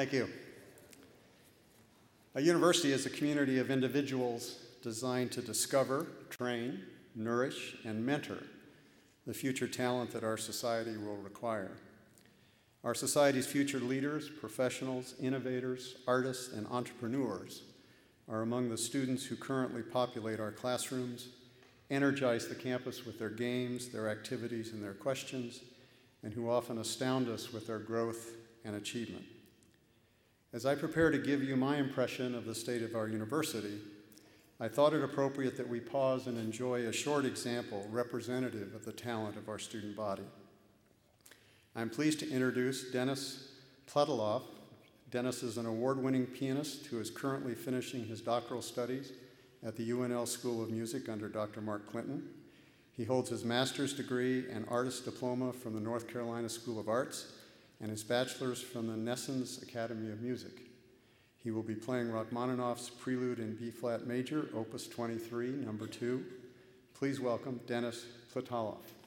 Thank you. A university is a community of individuals designed to discover, train, nourish, and mentor the future talent that our society will require. Our society's future leaders, professionals, innovators, artists, and entrepreneurs are among the students who currently populate our classrooms, energize the campus with their games, their activities, and their questions, and who often astound us with their growth and achievement. As I prepare to give you my impression of the state of our university, I thought it appropriate that we pause and enjoy a short example representative of the talent of our student body. I'm pleased to introduce Dennis Plutalov. Dennis is an award winning pianist who is currently finishing his doctoral studies at the UNL School of Music under Dr. Mark Clinton. He holds his master's degree and artist diploma from the North Carolina School of Arts and his bachelor's from the Gnessin Academy of Music. He will be playing Rachmaninoff's Prelude in B flat major, opus 23, number 2. Please welcome Denis Plutalov.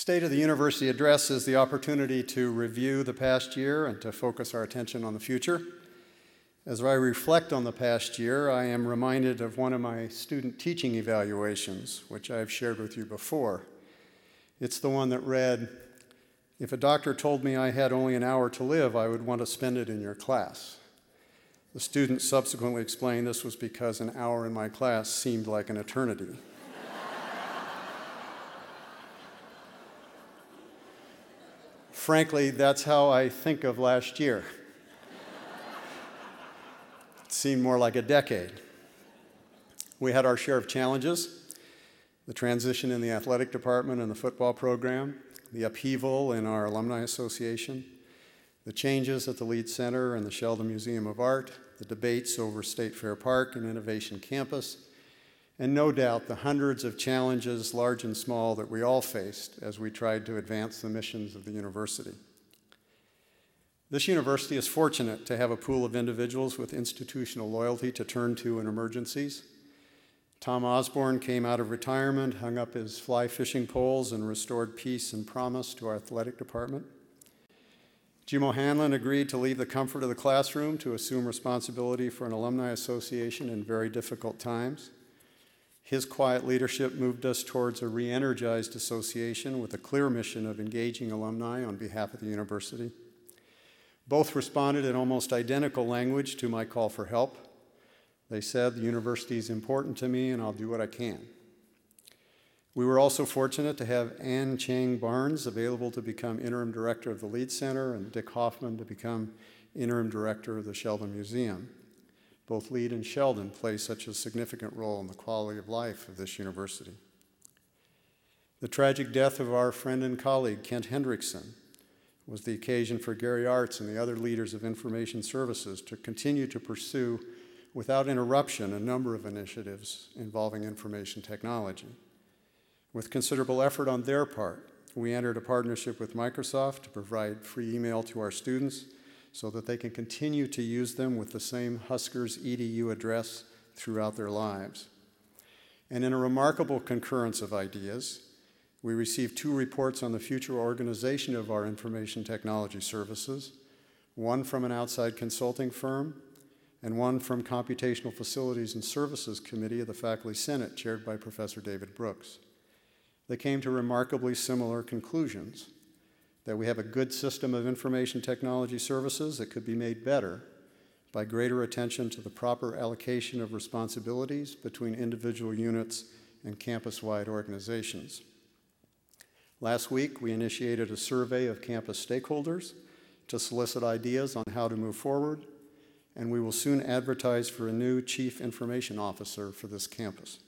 State of the University address is the opportunity to review the past year and to focus our attention on the future. As I reflect on the past year, I am reminded of one of my student teaching evaluations, which I've shared with you before. It's the one that read If a doctor told me I had only an hour to live, I would want to spend it in your class. The student subsequently explained this was because an hour in my class seemed like an eternity. Frankly, that's how I think of last year. it seemed more like a decade. We had our share of challenges the transition in the athletic department and the football program, the upheaval in our alumni association, the changes at the Lied Center and the Sheldon Museum of Art, the debates over State Fair Park and Innovation Campus, and no doubt the hundreds of challenges, large and small, that we all faced as we tried to advance the missions of the university. This university is fortunate to have a pool of individuals with institutional loyalty to turn to in emergencies. Tom Osborne came out of retirement, hung up his fly fishing poles, and restored peace and promise to our athletic department. Jim O'Hanlon agreed to leave the comfort of the classroom to assume responsibility for an alumni association in very difficult times. His quiet leadership moved us towards a re energized association with a clear mission of engaging alumni on behalf of the university. Both responded in almost identical language to my call for help. They said, The university is important to me and I'll do what I can. We were also fortunate to have Ann Chang Barnes available to become interim director of the Lied Center and Dick Hoffman to become interim director of the Sheldon Museum. Both Lied and Sheldon play such a significant role in the quality of life of this university. The tragic death of our friend and colleague, Kent Hendrickson, was the occasion for Gary Artz and the other leaders of information services to continue to pursue, without interruption, a number of initiatives involving information technology. With considerable effort on their part, we entered a partnership with Microsoft to provide free email to our students so that they can continue to use them with the same Huskers EDU address throughout their lives. And in a remarkable concurrence of ideas, we received two reports on the future organization of our information technology services one from an outside consulting firm, and one from Computational Facilities and Services Committee of the Faculty Senate, chaired by Professor David Brooks they came to remarkably similar conclusions that we have a good system of information technology services that could be made better by greater attention to the proper allocation of responsibilities between individual units and campus wide organizations. Last week, we initiated a survey of campus stakeholders to solicit ideas on how to move forward, and we will soon advertise for a new Chief Information Officer for this campus.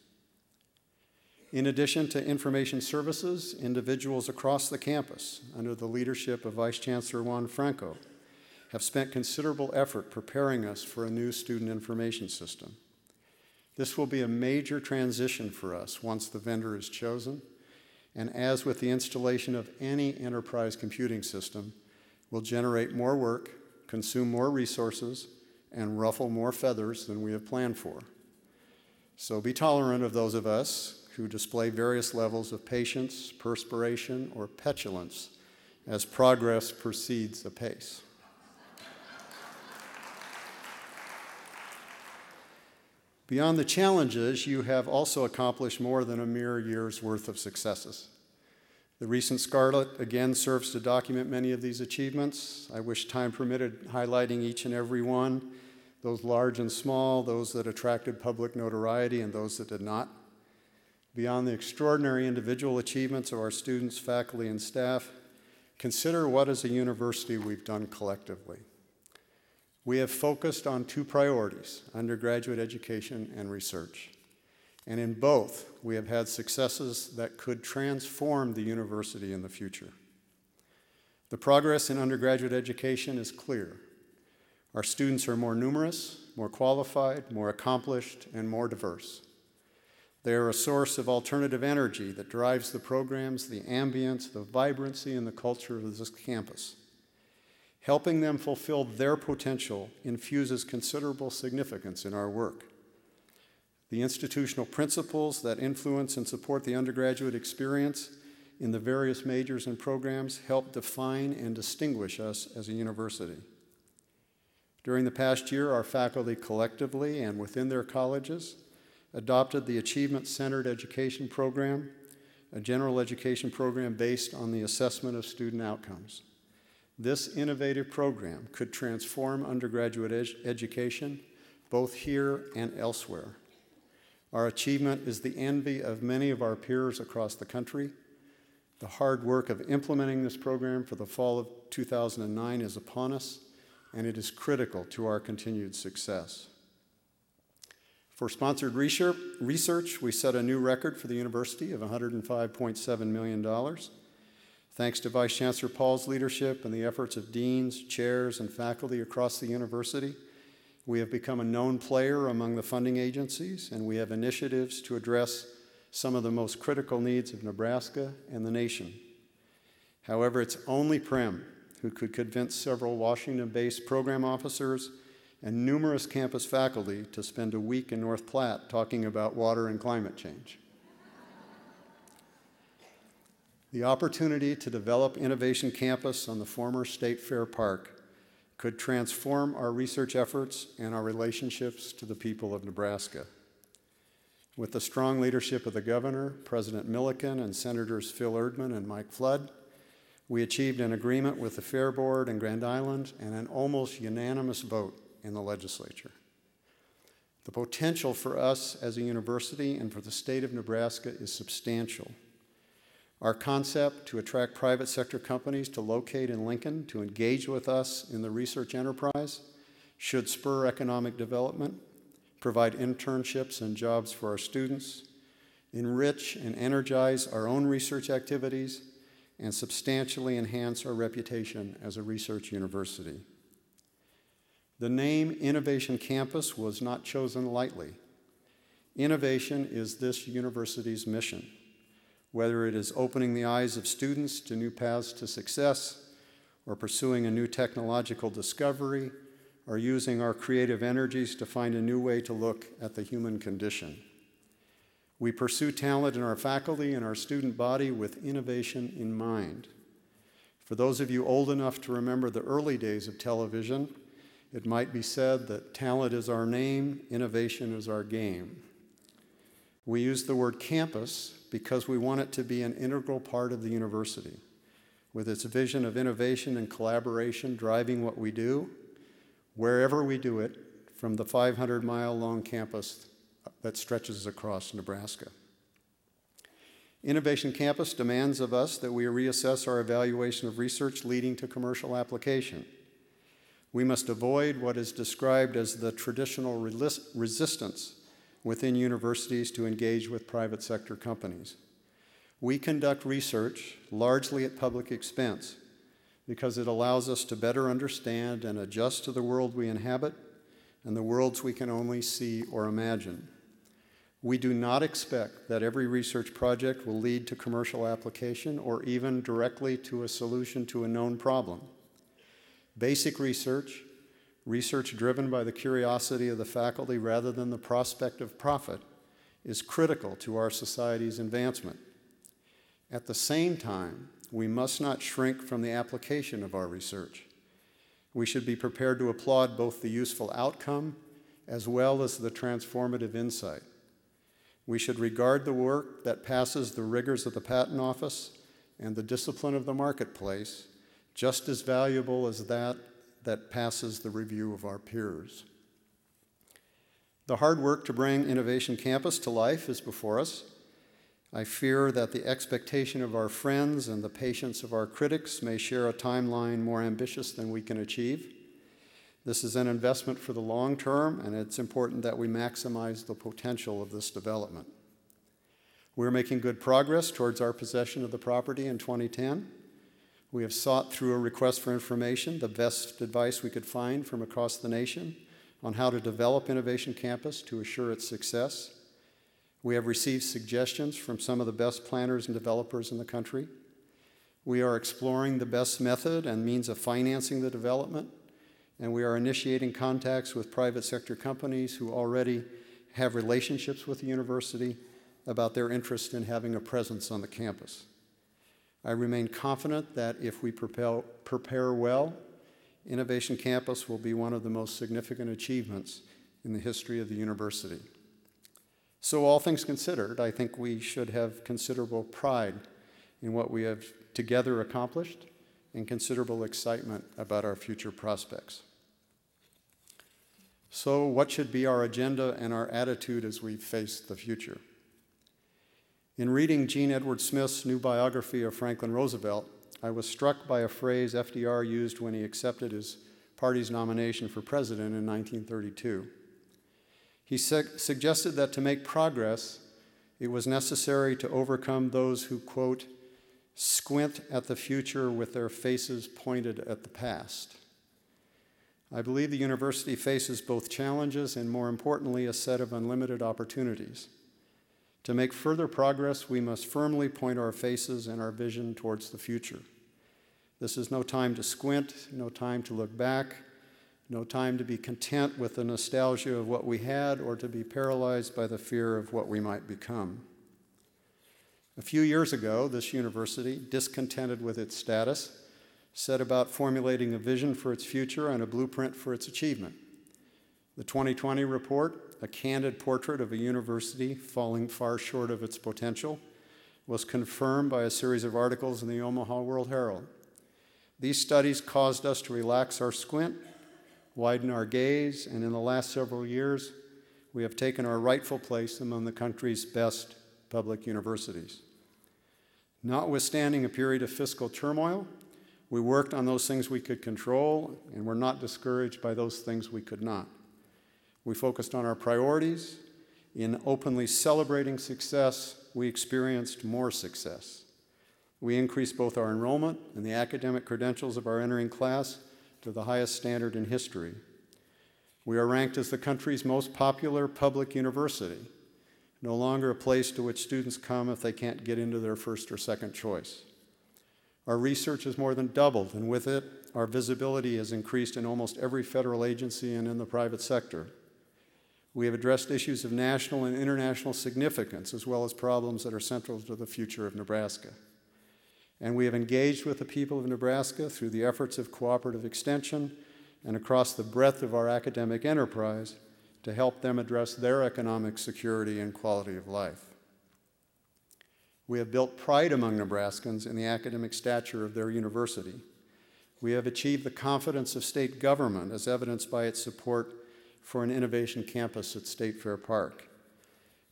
In addition to information services, individuals across the campus, under the leadership of Vice Chancellor Juan Franco, have spent considerable effort preparing us for a new student information system. This will be a major transition for us once the vendor is chosen, and as with the installation of any enterprise computing system, will generate more work, consume more resources, and ruffle more feathers than we have planned for. So be tolerant of those of us who display various levels of patience, perspiration, or petulance as progress proceeds apace. Beyond the challenges, you have also accomplished more than a mere year's worth of successes. The recent Scarlet again serves to document many of these achievements. I wish time permitted highlighting each and every one, those large and small, those that attracted public notoriety, and those that did not. Beyond the extraordinary individual achievements of our students, faculty, and staff, consider what as a university we've done collectively. We have focused on two priorities undergraduate education and research. And in both, we have had successes that could transform the university in the future. The progress in undergraduate education is clear. Our students are more numerous, more qualified, more accomplished, and more diverse. They are a source of alternative energy that drives the programs, the ambience, the vibrancy, and the culture of this campus. Helping them fulfill their potential infuses considerable significance in our work. The institutional principles that influence and support the undergraduate experience in the various majors and programs help define and distinguish us as a university. During the past year, our faculty collectively and within their colleges adopted the Achievement Centered Education Program, a general education program based on the assessment of student outcomes. This innovative program could transform undergraduate ed- education both here and elsewhere. Our achievement is the envy of many of our peers across the country. The hard work of implementing this program for the fall of 2009 is upon us, and it is critical to our continued success. For sponsored research, we set a new record for the university of $105.7 million. Thanks to Vice Chancellor Paul's leadership and the efforts of deans, chairs, and faculty across the university, we have become a known player among the funding agencies, and we have initiatives to address some of the most critical needs of Nebraska and the nation. However, it's only Prem who could convince several Washington based program officers and numerous campus faculty to spend a week in North Platte talking about water and climate change. the opportunity to develop Innovation Campus on the former State Fair Park could transform our research efforts and our relationships to the people of Nebraska. With the strong leadership of the governor, President Milliken, and Senators Phil Erdman and Mike Flood, we achieved an agreement with the Fair Board and Grand Island and an almost unanimous vote in the legislature. The potential for us as a university and for the state of Nebraska is substantial. Our concept to attract private sector companies to locate in Lincoln to engage with us in the research enterprise should spur economic development, provide internships and jobs for our students, enrich and energize our own research activities, and substantially enhance our reputation as a research university. The name Innovation Campus was not chosen lightly. Innovation is this university's mission whether it is opening the eyes of students to new paths to success, or pursuing a new technological discovery, or using our creative energies to find a new way to look at the human condition. We pursue talent in our faculty and our student body with innovation in mind. For those of you old enough to remember the early days of television, it might be said that talent is our name, innovation is our game. We use the word campus because we want it to be an integral part of the university, with its vision of innovation and collaboration driving what we do, wherever we do it, from the 500 mile long campus that stretches across Nebraska. Innovation Campus demands of us that we reassess our evaluation of research leading to commercial application. We must avoid what is described as the traditional resistance within universities to engage with private sector companies. We conduct research largely at public expense because it allows us to better understand and adjust to the world we inhabit and the worlds we can only see or imagine. We do not expect that every research project will lead to commercial application or even directly to a solution to a known problem. Basic research research driven by the curiosity of the faculty rather than the prospect of profit, is critical to our society's advancement. At the same time, we must not shrink from the application of our research. We should be prepared to applaud both the useful outcome as well as the transformative insight. We should regard the work that passes the rigors of the Patent Office and the discipline of the marketplace just as valuable as that that passes the review of our peers. The hard work to bring Innovation Campus to life is before us. I fear that the expectation of our friends and the patience of our critics may share a timeline more ambitious than we can achieve. This is an investment for the long term, and it's important that we maximize the potential of this development. We're making good progress towards our possession of the property in 2010. We have sought through a request for information the best advice we could find from across the nation on how to develop Innovation Campus to assure its success. We have received suggestions from some of the best planners and developers in the country. We are exploring the best method and means of financing the development, and we are initiating contacts with private sector companies who already have relationships with the university about their interest in having a presence on the campus. I remain confident that if we prepare, prepare well, Innovation Campus will be one of the most significant achievements in the history of the university. So, all things considered, I think we should have considerable pride in what we have together accomplished and considerable excitement about our future prospects. So, what should be our agenda and our attitude as we face the future? In reading Jean Edward Smith's new biography of Franklin Roosevelt, I was struck by a phrase FDR used when he accepted his party's nomination for president in 1932. He su- suggested that to make progress, it was necessary to overcome those who, quote, squint at the future with their faces pointed at the past. I believe the university faces both challenges and, more importantly, a set of unlimited opportunities. To make further progress, we must firmly point our faces and our vision towards the future. This is no time to squint, no time to look back, no time to be content with the nostalgia of what we had or to be paralyzed by the fear of what we might become. A few years ago, this university, discontented with its status, set about formulating a vision for its future and a blueprint for its achievement. The 2020 report, a candid portrait of a university falling far short of its potential, was confirmed by a series of articles in the Omaha World Herald. These studies caused us to relax our squint, widen our gaze, and in the last several years, we have taken our rightful place among the country's best public universities. Notwithstanding a period of fiscal turmoil, we worked on those things we could control and were not discouraged by those things we could not. We focused on our priorities. In openly celebrating success, we experienced more success. We increased both our enrollment and the academic credentials of our entering class to the highest standard in history. We are ranked as the country's most popular public university, no longer a place to which students come if they can't get into their first or second choice. Our research has more than doubled, and with it, our visibility has increased in almost every federal agency and in the private sector. We have addressed issues of national and international significance, as well as problems that are central to the future of Nebraska. And we have engaged with the people of Nebraska through the efforts of cooperative extension and across the breadth of our academic enterprise to help them address their economic security and quality of life. We have built pride among Nebraskans in the academic stature of their university. We have achieved the confidence of state government as evidenced by its support for an innovation campus at State Fair Park.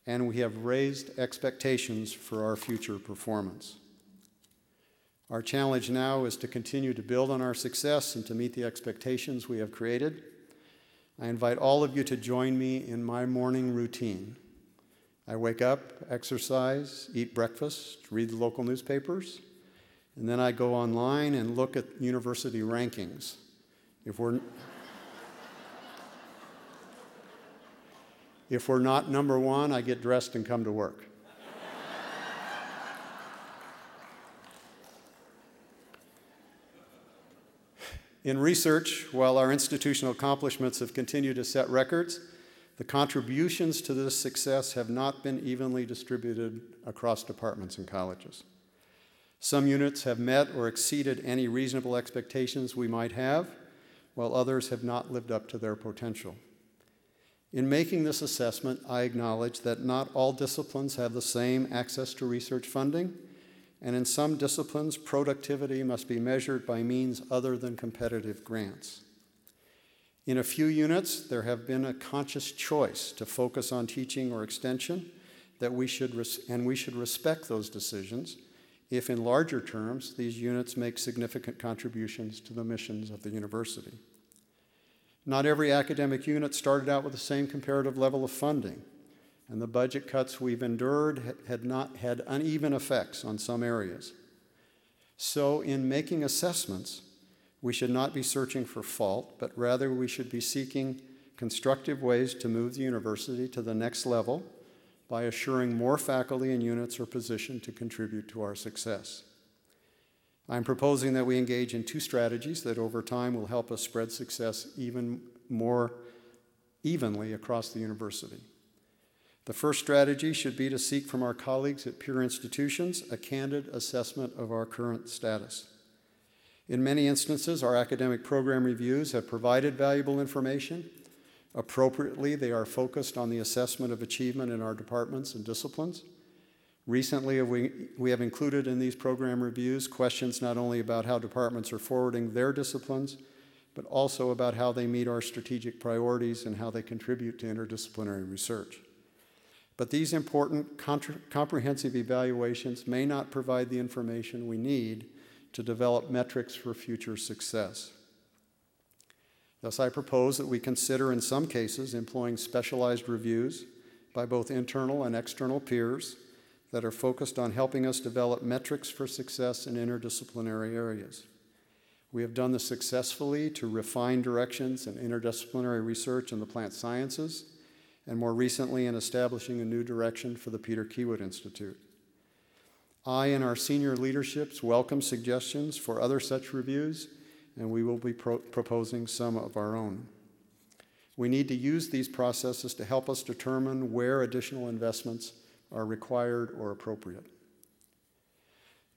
And we have raised expectations for our future performance. Our challenge now is to continue to build on our success and to meet the expectations we have created. I invite all of you to join me in my morning routine. I wake up, exercise, eat breakfast, read the local newspapers, and then I go online and look at university rankings. If we're If we're not number one, I get dressed and come to work. In research, while our institutional accomplishments have continued to set records, the contributions to this success have not been evenly distributed across departments and colleges. Some units have met or exceeded any reasonable expectations we might have, while others have not lived up to their potential. In making this assessment, I acknowledge that not all disciplines have the same access to research funding, and in some disciplines, productivity must be measured by means other than competitive grants. In a few units, there have been a conscious choice to focus on teaching or extension that we should res- and we should respect those decisions if in larger terms these units make significant contributions to the missions of the university. Not every academic unit started out with the same comparative level of funding, and the budget cuts we've endured had not had uneven effects on some areas. So, in making assessments, we should not be searching for fault, but rather we should be seeking constructive ways to move the university to the next level by assuring more faculty and units are positioned to contribute to our success. I'm proposing that we engage in two strategies that over time will help us spread success even more evenly across the university. The first strategy should be to seek from our colleagues at peer institutions a candid assessment of our current status. In many instances, our academic program reviews have provided valuable information. Appropriately, they are focused on the assessment of achievement in our departments and disciplines. Recently, we, we have included in these program reviews questions not only about how departments are forwarding their disciplines, but also about how they meet our strategic priorities and how they contribute to interdisciplinary research. But these important comprehensive evaluations may not provide the information we need to develop metrics for future success. Thus, I propose that we consider, in some cases, employing specialized reviews by both internal and external peers that are focused on helping us develop metrics for success in interdisciplinary areas. We have done this successfully to refine directions in interdisciplinary research in the plant sciences, and more recently in establishing a new direction for the Peter Kiewit Institute. I and our senior leaderships welcome suggestions for other such reviews, and we will be pro- proposing some of our own. We need to use these processes to help us determine where additional investments are required or appropriate.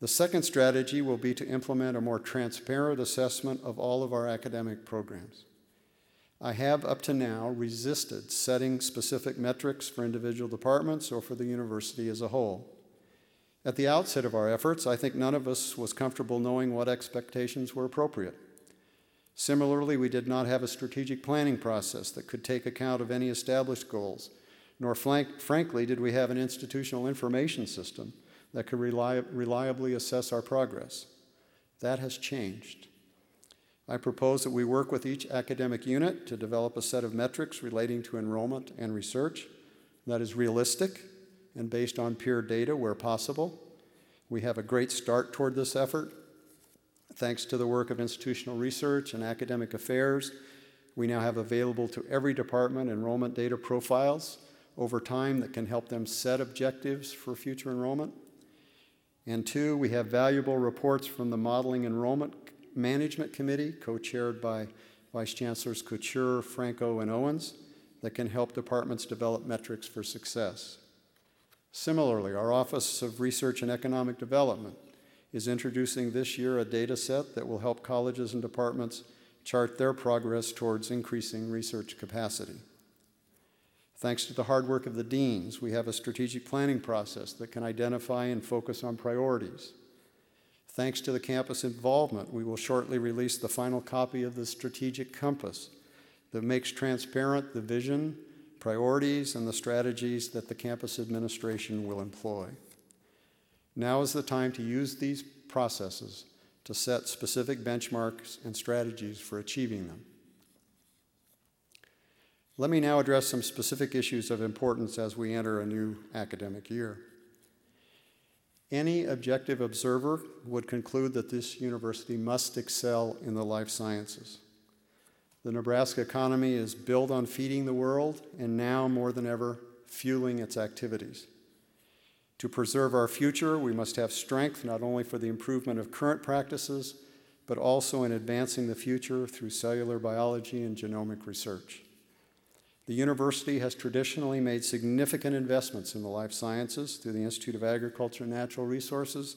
The second strategy will be to implement a more transparent assessment of all of our academic programs. I have up to now resisted setting specific metrics for individual departments or for the university as a whole. At the outset of our efforts, I think none of us was comfortable knowing what expectations were appropriate. Similarly, we did not have a strategic planning process that could take account of any established goals, nor flank, frankly did we have an institutional information system that could reliably assess our progress. That has changed. I propose that we work with each academic unit to develop a set of metrics relating to enrollment and research that is realistic and based on peer data where possible. We have a great start toward this effort. Thanks to the work of institutional research and academic affairs, we now have available to every department enrollment data profiles over time that can help them set objectives for future enrollment. And two, we have valuable reports from the Modeling Enrollment Management Committee, co chaired by Vice Chancellors Couture, Franco, and Owens, that can help departments develop metrics for success. Similarly, our Office of Research and Economic Development is introducing this year a data set that will help colleges and departments chart their progress towards increasing research capacity. Thanks to the hard work of the deans, we have a strategic planning process that can identify and focus on priorities Thanks to the campus involvement, we will shortly release the final copy of the Strategic Compass that makes transparent the vision, priorities, and the strategies that the campus administration will employ. Now is the time to use these processes to set specific benchmarks and strategies for achieving them. Let me now address some specific issues of importance as we enter a new academic year. Any objective observer would conclude that this university must excel in the life sciences. The Nebraska economy is built on feeding the world and now more than ever fueling its activities. To preserve our future, we must have strength not only for the improvement of current practices, but also in advancing the future through cellular biology and genomic research. The university has traditionally made significant investments in the life sciences through the Institute of Agriculture and Natural Resources,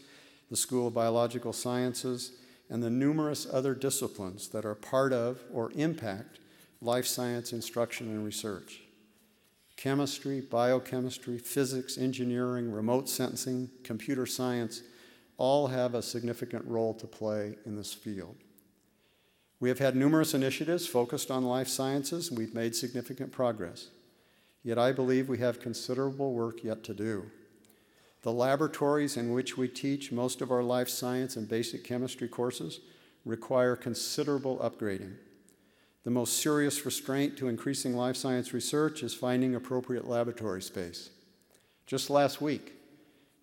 the School of Biological Sciences, and the numerous other disciplines that are part of or impact life science instruction and research. Chemistry, biochemistry, physics, engineering, remote sensing, computer science all have a significant role to play in this field. We have had numerous initiatives focused on life sciences, and we've made significant progress. Yet I believe we have considerable work yet to do. The laboratories in which we teach most of our life science and basic chemistry courses require considerable upgrading. The most serious restraint to increasing life science research is finding appropriate laboratory space. Just last week,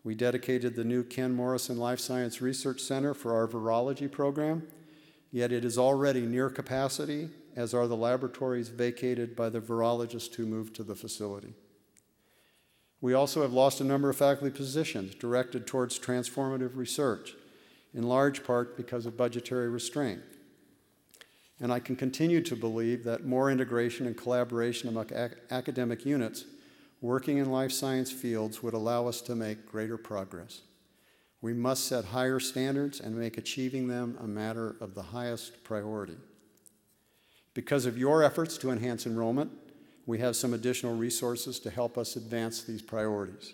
we dedicated the new Ken Morrison Life Science Research Center for our virology program yet it is already near capacity, as are the laboratories vacated by the virologists who moved to the facility. We also have lost a number of faculty positions directed towards transformative research, in large part because of budgetary restraint. And I can continue to believe that more integration and collaboration among ac- academic units working in life science fields would allow us to make greater progress. We must set higher standards and make achieving them a matter of the highest priority. Because of your efforts to enhance enrollment, we have some additional resources to help us advance these priorities.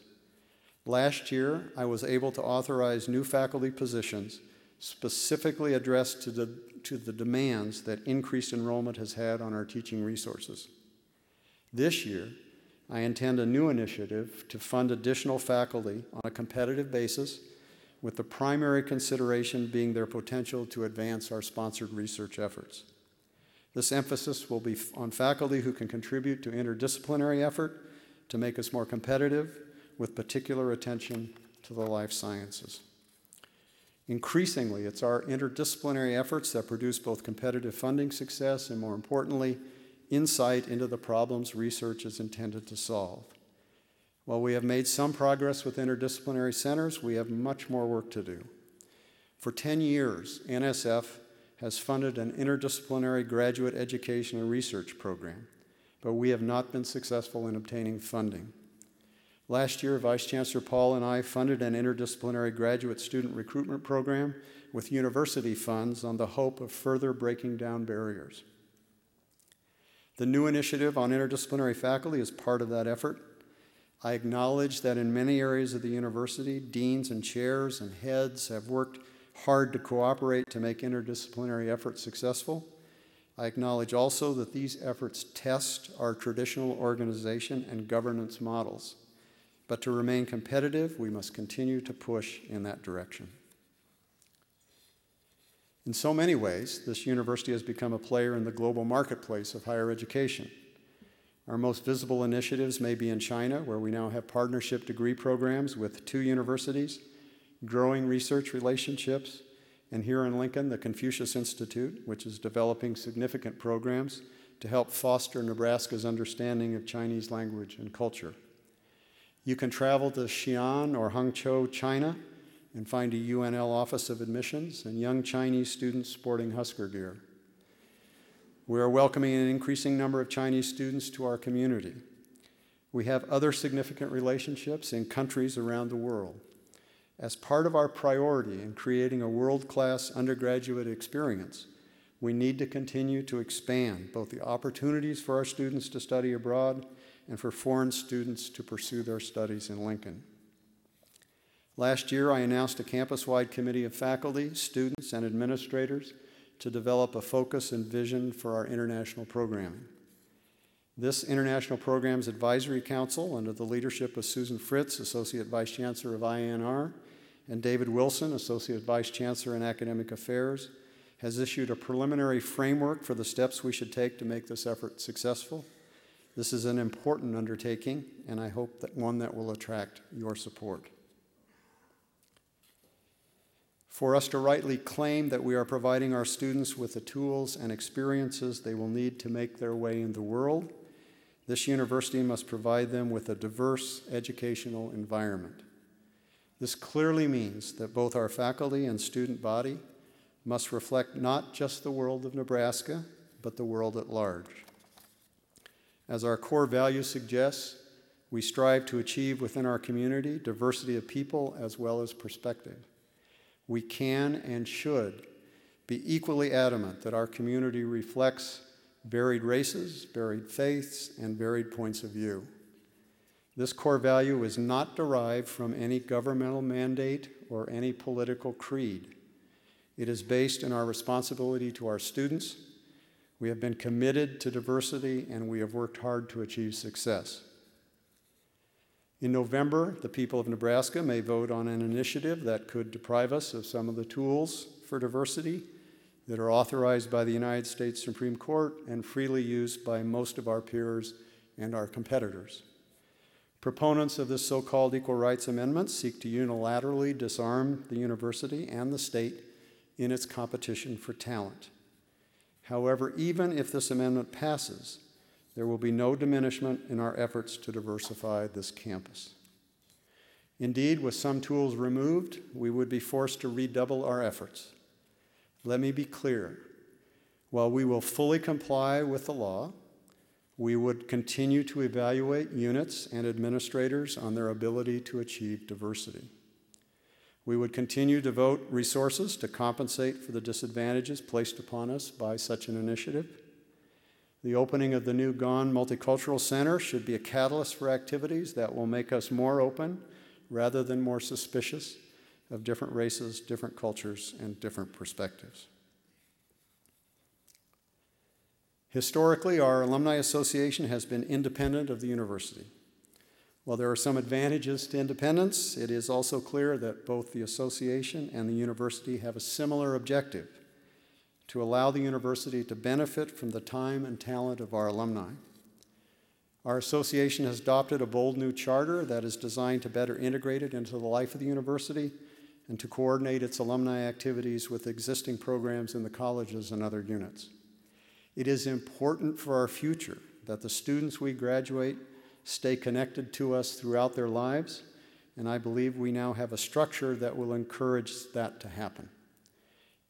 Last year, I was able to authorize new faculty positions specifically addressed to the, to the demands that increased enrollment has had on our teaching resources. This year, I intend a new initiative to fund additional faculty on a competitive basis, with the primary consideration being their potential to advance our sponsored research efforts. This emphasis will be on faculty who can contribute to interdisciplinary effort to make us more competitive, with particular attention to the life sciences. Increasingly, it's our interdisciplinary efforts that produce both competitive funding success and, more importantly, insight into the problems research is intended to solve. While we have made some progress with interdisciplinary centers, we have much more work to do. For 10 years, NSF has funded an interdisciplinary graduate education and research program, but we have not been successful in obtaining funding. Last year, Vice Chancellor Paul and I funded an interdisciplinary graduate student recruitment program with university funds on the hope of further breaking down barriers. The new initiative on interdisciplinary faculty is part of that effort. I acknowledge that in many areas of the university, deans and chairs and heads have worked hard to cooperate to make interdisciplinary efforts successful. I acknowledge also that these efforts test our traditional organization and governance models. But to remain competitive, we must continue to push in that direction. In so many ways, this university has become a player in the global marketplace of higher education. Our most visible initiatives may be in China, where we now have partnership degree programs with two universities growing research relationships, and here in Lincoln, the Confucius Institute, which is developing significant programs to help foster Nebraska's understanding of Chinese language and culture. You can travel to Xi'an or Hangzhou, China, and find a UNL Office of Admissions and young Chinese students sporting Husker gear. We are welcoming an increasing number of Chinese students to our community. We have other significant relationships in countries around the world. As part of our priority in creating a world class undergraduate experience, we need to continue to expand both the opportunities for our students to study abroad and for foreign students to pursue their studies in Lincoln. Last year, I announced a campus wide committee of faculty, students, and administrators to develop a focus and vision for our international programming. This International Programs Advisory Council, under the leadership of Susan Fritz, Associate Vice Chancellor of INR, and David Wilson, Associate Vice Chancellor in Academic Affairs, has issued a preliminary framework for the steps we should take to make this effort successful. This is an important undertaking, and I hope that one that will attract your support. For us to rightly claim that we are providing our students with the tools and experiences they will need to make their way in the world, this university must provide them with a diverse educational environment. This clearly means that both our faculty and student body must reflect not just the world of Nebraska, but the world at large. As our core value suggests, we strive to achieve within our community diversity of people as well as perspective. We can and should be equally adamant that our community reflects varied races, varied faiths, and varied points of view. This core value is not derived from any governmental mandate or any political creed. It is based in our responsibility to our students. We have been committed to diversity and we have worked hard to achieve success. In November, the people of Nebraska may vote on an initiative that could deprive us of some of the tools for diversity that are authorized by the United States Supreme Court and freely used by most of our peers and our competitors. Proponents of this so called Equal Rights Amendment seek to unilaterally disarm the university and the state in its competition for talent. However, even if this amendment passes, there will be no diminishment in our efforts to diversify this campus. Indeed, with some tools removed, we would be forced to redouble our efforts. Let me be clear while we will fully comply with the law, We would continue to evaluate units and administrators on their ability to achieve diversity. We would continue to devote resources to compensate for the disadvantages placed upon us by such an initiative. The opening of the new Gaughan Multicultural Center should be a catalyst for activities that will make us more open rather than more suspicious of different races, different cultures, and different perspectives. Historically, our Alumni Association has been independent of the university. While there are some advantages to independence, it is also clear that both the association and the university have a similar objective to allow the university to benefit from the time and talent of our alumni. Our association has adopted a bold new charter that is designed to better integrate it into the life of the university and to coordinate its alumni activities with existing programs in the colleges and other units. It is important for our future that the students we graduate stay connected to us throughout their lives, and I believe we now have a structure that will encourage that to happen.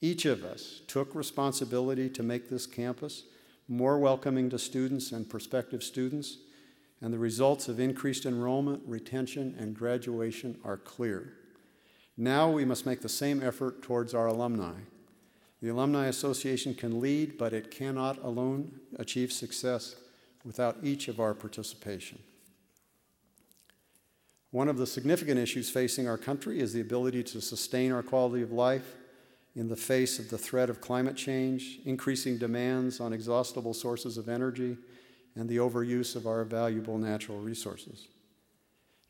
Each of us took responsibility to make this campus more welcoming to students and prospective students, and the results of increased enrollment, retention, and graduation are clear. Now we must make the same effort towards our alumni. The Alumni Association can lead, but it cannot alone achieve success without each of our participation. One of the significant issues facing our country is the ability to sustain our quality of life in the face of the threat of climate change, increasing demands on exhaustible sources of energy, and the overuse of our valuable natural resources.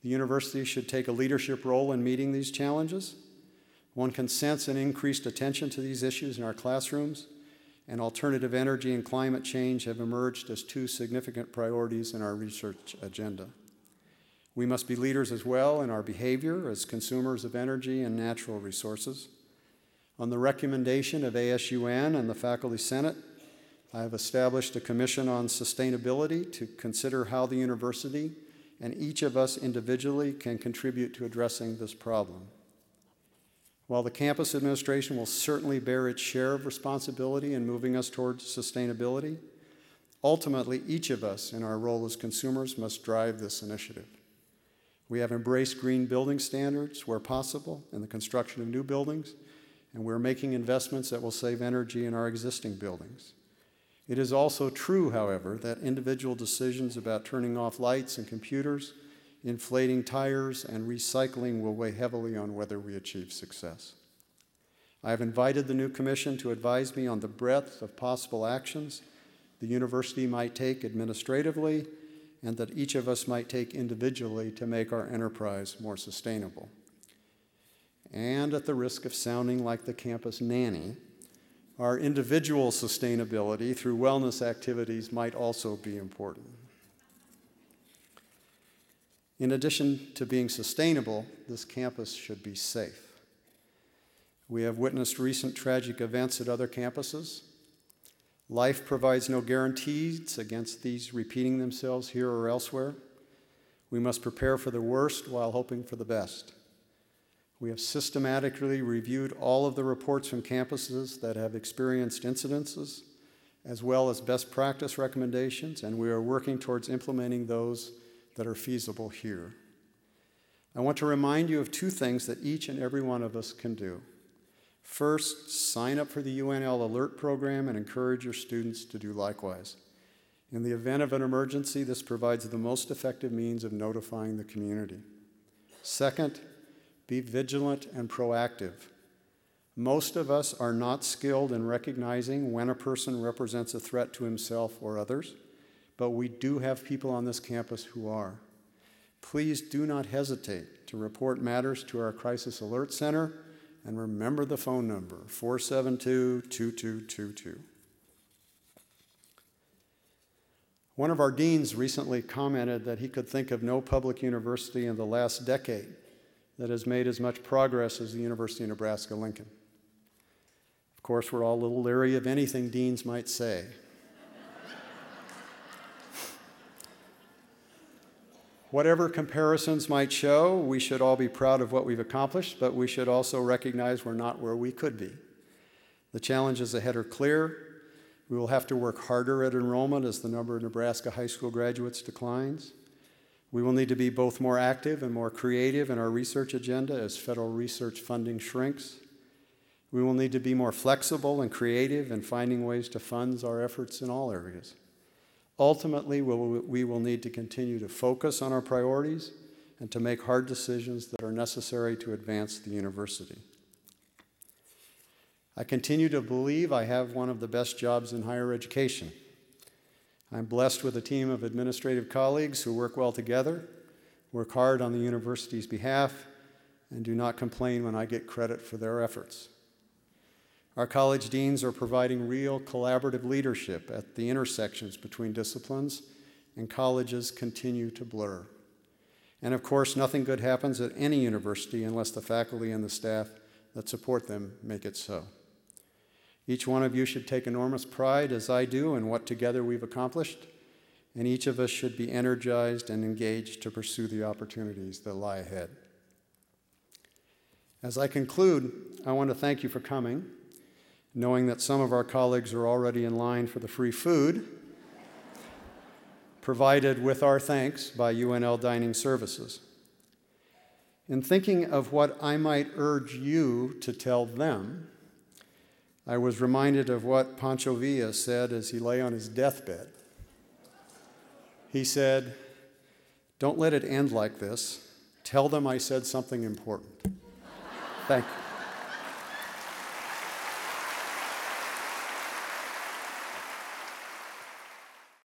The university should take a leadership role in meeting these challenges. One can sense an increased attention to these issues in our classrooms, and alternative energy and climate change have emerged as two significant priorities in our research agenda. We must be leaders as well in our behavior as consumers of energy and natural resources. On the recommendation of ASUN and the Faculty Senate, I have established a commission on sustainability to consider how the university and each of us individually can contribute to addressing this problem. While the campus administration will certainly bear its share of responsibility in moving us towards sustainability, ultimately each of us in our role as consumers must drive this initiative. We have embraced green building standards where possible in the construction of new buildings and we're making investments that will save energy in our existing buildings. It is also true, however, that individual decisions about turning off lights and computers, inflating tires, and recycling will weigh heavily on whether we achieve success. I have invited the new commission to advise me on the breadth of possible actions the university might take administratively and that each of us might take individually to make our enterprise more sustainable and at the risk of sounding like the campus nanny, our individual sustainability through wellness activities might also be important. In addition to being sustainable, this campus should be safe. We have witnessed recent tragic events at other campuses. Life provides no guarantees against these repeating themselves here or elsewhere. We must prepare for the worst while hoping for the best. We have systematically reviewed all of the reports from campuses that have experienced incidences, as well as best practice recommendations, and we are working towards implementing those that are feasible here. I want to remind you of two things that each and every one of us can do. First, sign up for the UNL Alert program and encourage your students to do likewise. In the event of an emergency, this provides the most effective means of notifying the community. Second, be vigilant and proactive. Most of us are not skilled in recognizing when a person represents a threat to himself or others, but we do have people on this campus who are. Please do not hesitate to report matters to our Crisis Alert Center and remember the phone number 472 2222. One of our deans recently commented that he could think of no public university in the last decade that has made as much progress as the University of Nebraska Lincoln. Of course, we're all a little leery of anything deans might say. Whatever comparisons might show, we should all be proud of what we've accomplished, but we should also recognize we're not where we could be. The challenges ahead are clear. We will have to work harder at enrollment as the number of Nebraska high school graduates declines. We will need to be both more active and more creative in our research agenda as federal research funding shrinks. We will need to be more flexible and creative in finding ways to fund our efforts in all areas. Ultimately, we will need to continue to focus on our priorities and to make hard decisions that are necessary to advance the university. I continue to believe I have one of the best jobs in higher education. I'm blessed with a team of administrative colleagues who work well together, work hard on the university's behalf, and do not complain when I get credit for their efforts. Our college deans are providing real collaborative leadership at the intersections between disciplines, and colleges continue to blur. And of course, nothing good happens at any university unless the faculty and the staff that support them make it so. Each one of you should take enormous pride, as I do, in what together we've accomplished, and each of us should be energized and engaged to pursue the opportunities that lie ahead. As I conclude, I want to thank you for coming, knowing that some of our colleagues are already in line for the free food provided with our thanks by UNL Dining Services. In thinking of what I might urge you to tell them, I was reminded of what Pancho Villa said as he lay on his deathbed. He said, Don't let it end like this. Tell them I said something important. Thank you.